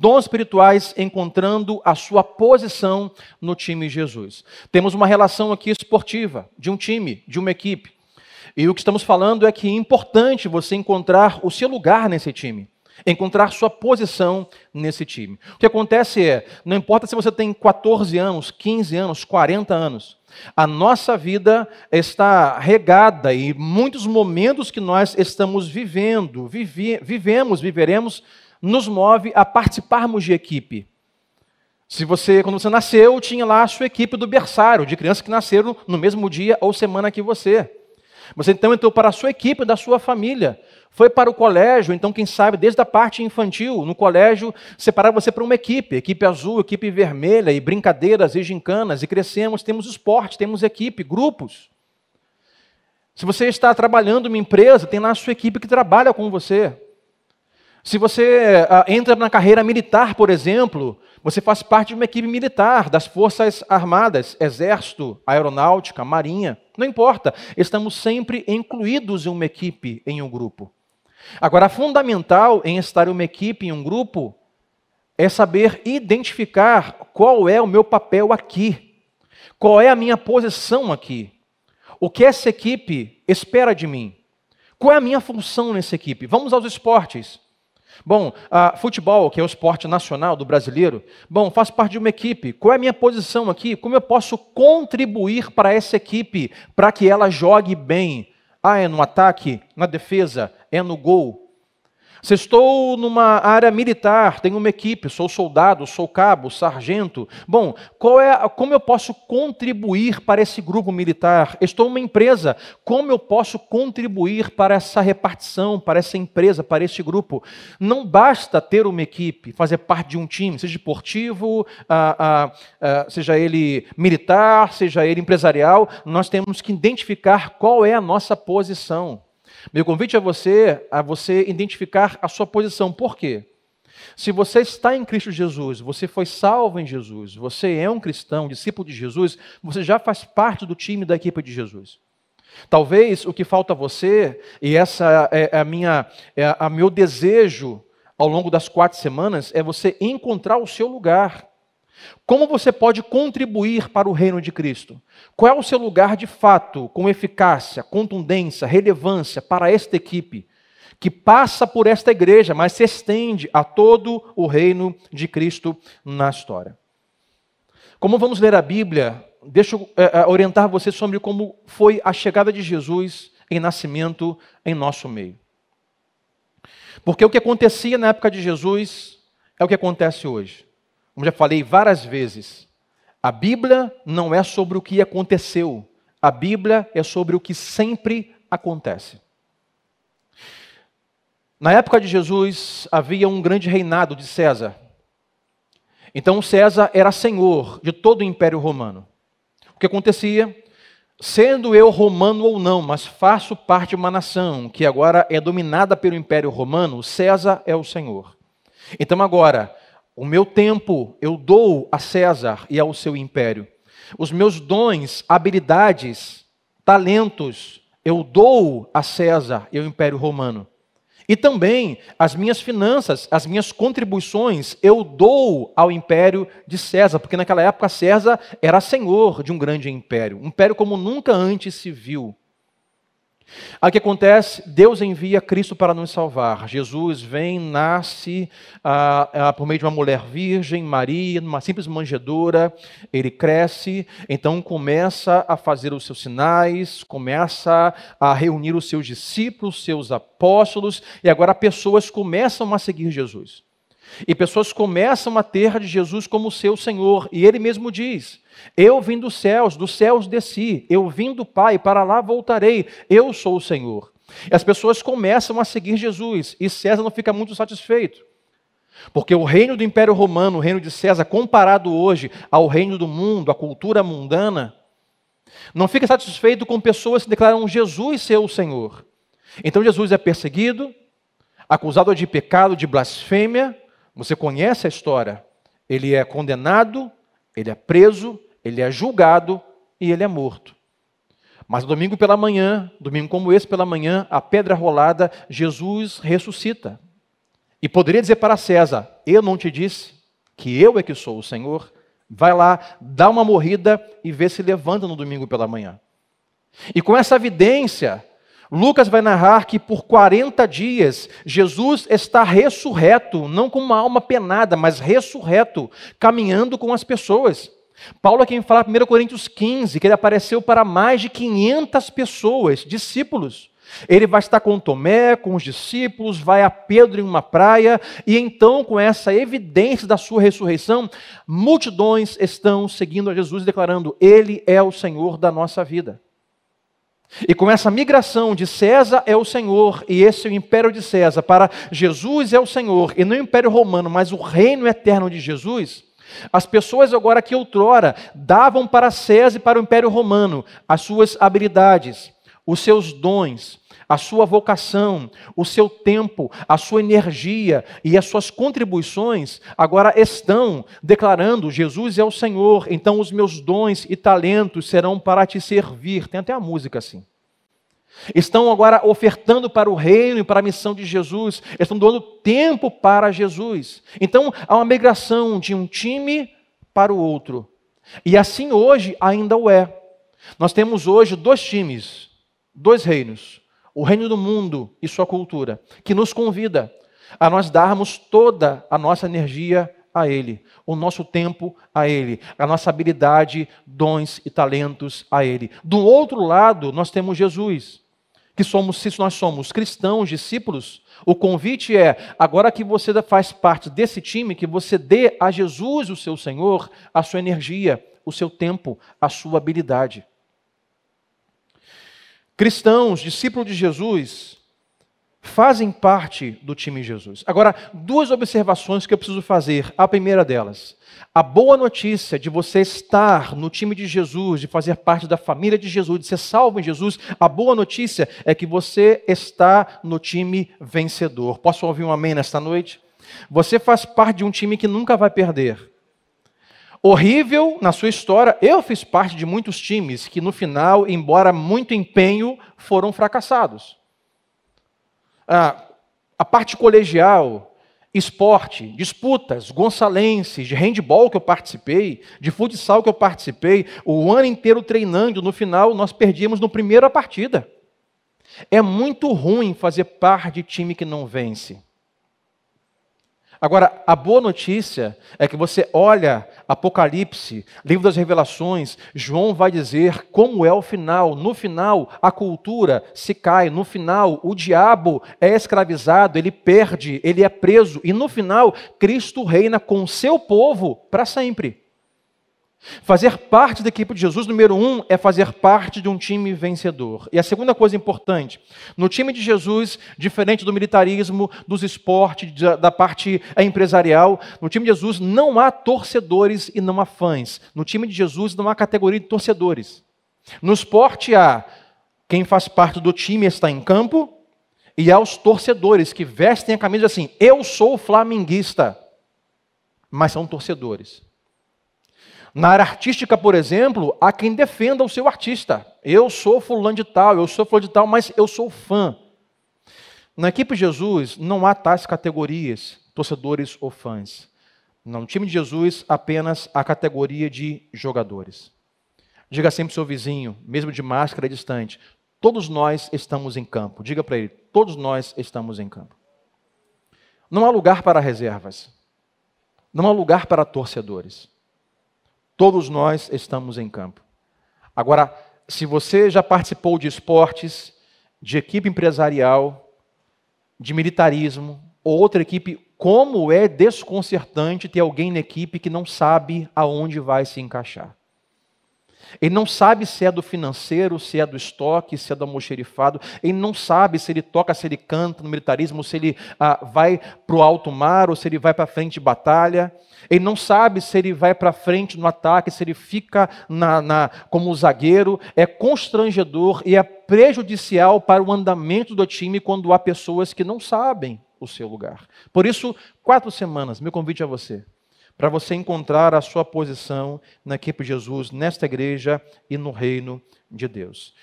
dons espirituais encontrando a sua posição no time Jesus. Temos uma relação aqui esportiva, de um time, de uma equipe. E o que estamos falando é que é importante você encontrar o seu lugar nesse time, encontrar sua posição nesse time. O que acontece é, não importa se você tem 14 anos, 15 anos, 40 anos, a nossa vida está regada e muitos momentos que nós estamos vivendo, vive, vivemos, viveremos, nos move a participarmos de equipe. Se você, quando você nasceu, tinha lá a sua equipe do berçário, de crianças que nasceram no mesmo dia ou semana que você. Você então entrou para a sua equipe da sua família. Foi para o colégio, então, quem sabe, desde a parte infantil, no colégio, separar você para uma equipe, equipe azul, equipe vermelha, e brincadeiras e gincanas, e crescemos, temos esporte, temos equipe, grupos. Se você está trabalhando em uma empresa, tem lá a sua equipe que trabalha com você. Se você ah, entra na carreira militar, por exemplo, você faz parte de uma equipe militar, das Forças Armadas, Exército, Aeronáutica, Marinha, não importa, estamos sempre incluídos em uma equipe, em um grupo. Agora, fundamental em estar em uma equipe, em um grupo, é saber identificar qual é o meu papel aqui, qual é a minha posição aqui, o que essa equipe espera de mim, qual é a minha função nessa equipe. Vamos aos esportes. Bom, futebol, que é o esporte nacional do brasileiro, bom, faço parte de uma equipe. Qual é a minha posição aqui? Como eu posso contribuir para essa equipe, para que ela jogue bem? Ah, é no ataque, na defesa, é no gol. Se estou numa área militar, tenho uma equipe, sou soldado, sou cabo, sargento. Bom, é, como eu posso contribuir para esse grupo militar? Estou numa empresa, como eu posso contribuir para essa repartição, para essa empresa, para esse grupo? Não basta ter uma equipe, fazer parte de um time, seja esportivo, seja ele militar, seja ele empresarial, nós temos que identificar qual é a nossa posição. Meu convite a você a você identificar a sua posição. Por quê? Se você está em Cristo Jesus, você foi salvo em Jesus, você é um cristão, discípulo de Jesus, você já faz parte do time da equipe de Jesus. Talvez o que falta a você, e essa é a minha, é a meu desejo ao longo das quatro semanas, é você encontrar o seu lugar. Como você pode contribuir para o reino de Cristo? Qual é o seu lugar de fato, com eficácia, contundência, relevância para esta equipe, que passa por esta igreja, mas se estende a todo o reino de Cristo na história? Como vamos ler a Bíblia, deixa eu é, orientar você sobre como foi a chegada de Jesus em nascimento em nosso meio. Porque o que acontecia na época de Jesus é o que acontece hoje. Como já falei várias vezes, a Bíblia não é sobre o que aconteceu, a Bíblia é sobre o que sempre acontece. Na época de Jesus havia um grande reinado de César. Então César era senhor de todo o Império Romano. O que acontecia? Sendo eu romano ou não, mas faço parte de uma nação que agora é dominada pelo Império Romano, César é o senhor. Então agora, o meu tempo eu dou a César e ao seu império. Os meus dons, habilidades, talentos, eu dou a César e ao Império Romano. E também as minhas finanças, as minhas contribuições, eu dou ao império de César, porque naquela época César era senhor de um grande império, um império como nunca antes se viu. Aí o que acontece? Deus envia Cristo para nos salvar. Jesus vem, nasce ah, ah, por meio de uma mulher virgem, Maria, numa simples manjedoura. Ele cresce, então começa a fazer os seus sinais, começa a reunir os seus discípulos, seus apóstolos, e agora pessoas começam a seguir Jesus. E pessoas começam a ter de Jesus como seu Senhor, e ele mesmo diz: Eu vim dos céus, dos céus desci, eu vim do Pai, para lá voltarei, eu sou o Senhor. E as pessoas começam a seguir Jesus, e César não fica muito satisfeito. Porque o reino do Império Romano, o reino de César, comparado hoje ao reino do mundo, à cultura mundana, não fica satisfeito com pessoas que declaram Jesus ser o Senhor. Então Jesus é perseguido, acusado de pecado, de blasfêmia, você conhece a história. Ele é condenado, ele é preso, ele é julgado e ele é morto. Mas domingo pela manhã, domingo como esse pela manhã, a pedra rolada, Jesus ressuscita. E poderia dizer para César: Eu não te disse que eu é que sou o Senhor? Vai lá, dá uma morrida e vê se levanta no domingo pela manhã. E com essa evidência, Lucas vai narrar que por 40 dias Jesus está ressurreto, não com uma alma penada, mas ressurreto, caminhando com as pessoas. Paulo é quem fala em 1 Coríntios 15 que ele apareceu para mais de 500 pessoas, discípulos. Ele vai estar com Tomé, com os discípulos, vai a Pedro em uma praia, e então, com essa evidência da sua ressurreição, multidões estão seguindo a Jesus, declarando: Ele é o Senhor da nossa vida. E com essa migração de César é o Senhor, e esse é o império de César, para Jesus é o Senhor, e não o império romano, mas o reino eterno de Jesus, as pessoas agora que outrora davam para César e para o império romano as suas habilidades, os seus dons, a sua vocação, o seu tempo, a sua energia e as suas contribuições agora estão declarando: Jesus é o Senhor, então os meus dons e talentos serão para te servir. Tem até a música assim. Estão agora ofertando para o reino e para a missão de Jesus, estão doando tempo para Jesus. Então há uma migração de um time para o outro. E assim hoje ainda o é. Nós temos hoje dois times, dois reinos o reino do mundo e sua cultura, que nos convida a nós darmos toda a nossa energia a Ele, o nosso tempo a Ele, a nossa habilidade, dons e talentos a Ele. Do outro lado, nós temos Jesus, que somos, se nós somos cristãos, discípulos, o convite é, agora que você faz parte desse time, que você dê a Jesus, o seu Senhor, a sua energia, o seu tempo, a sua habilidade. Cristãos, discípulos de Jesus, fazem parte do time Jesus. Agora, duas observações que eu preciso fazer. A primeira delas, a boa notícia de você estar no time de Jesus, de fazer parte da família de Jesus, de ser salvo em Jesus, a boa notícia é que você está no time vencedor. Posso ouvir um amém nesta noite? Você faz parte de um time que nunca vai perder horrível na sua história. Eu fiz parte de muitos times que, no final, embora muito empenho, foram fracassados. Ah, a parte colegial, esporte, disputas, gonçalenses, de handball que eu participei, de futsal que eu participei, o ano inteiro treinando, no final nós perdíamos no primeira partida. É muito ruim fazer parte de time que não vence. Agora, a boa notícia é que você olha Apocalipse, livro das revelações, João vai dizer como é o final. No final, a cultura se cai. No final, o diabo é escravizado, ele perde, ele é preso. E no final, Cristo reina com seu povo para sempre. Fazer parte da equipe de Jesus, número um, é fazer parte de um time vencedor. E a segunda coisa importante, no time de Jesus, diferente do militarismo, dos esportes, da parte empresarial, no time de Jesus não há torcedores e não há fãs. No time de Jesus não há categoria de torcedores. No esporte há quem faz parte do time está em campo e há os torcedores que vestem a camisa assim: eu sou flamenguista, mas são torcedores. Na área artística, por exemplo, há quem defenda o seu artista. Eu sou fulano de tal, eu sou fulano de tal, mas eu sou fã. Na equipe de Jesus não há tais categorias, torcedores ou fãs. No time de Jesus, apenas a categoria de jogadores. Diga sempre ao seu vizinho, mesmo de máscara distante, todos nós estamos em campo. Diga para ele, todos nós estamos em campo. Não há lugar para reservas. Não há lugar para torcedores. Todos nós estamos em campo. Agora, se você já participou de esportes, de equipe empresarial, de militarismo, ou outra equipe, como é desconcertante ter alguém na equipe que não sabe aonde vai se encaixar. Ele não sabe se é do financeiro, se é do estoque, se é do almoxerifado. Ele não sabe se ele toca, se ele canta no militarismo, se ele ah, vai para o alto mar ou se ele vai para frente de batalha. Ele não sabe se ele vai para frente no ataque, se ele fica na, na, como zagueiro. É constrangedor e é prejudicial para o andamento do time quando há pessoas que não sabem o seu lugar. Por isso, quatro semanas, meu convite a você, para você encontrar a sua posição na equipe de Jesus, nesta igreja e no reino de Deus.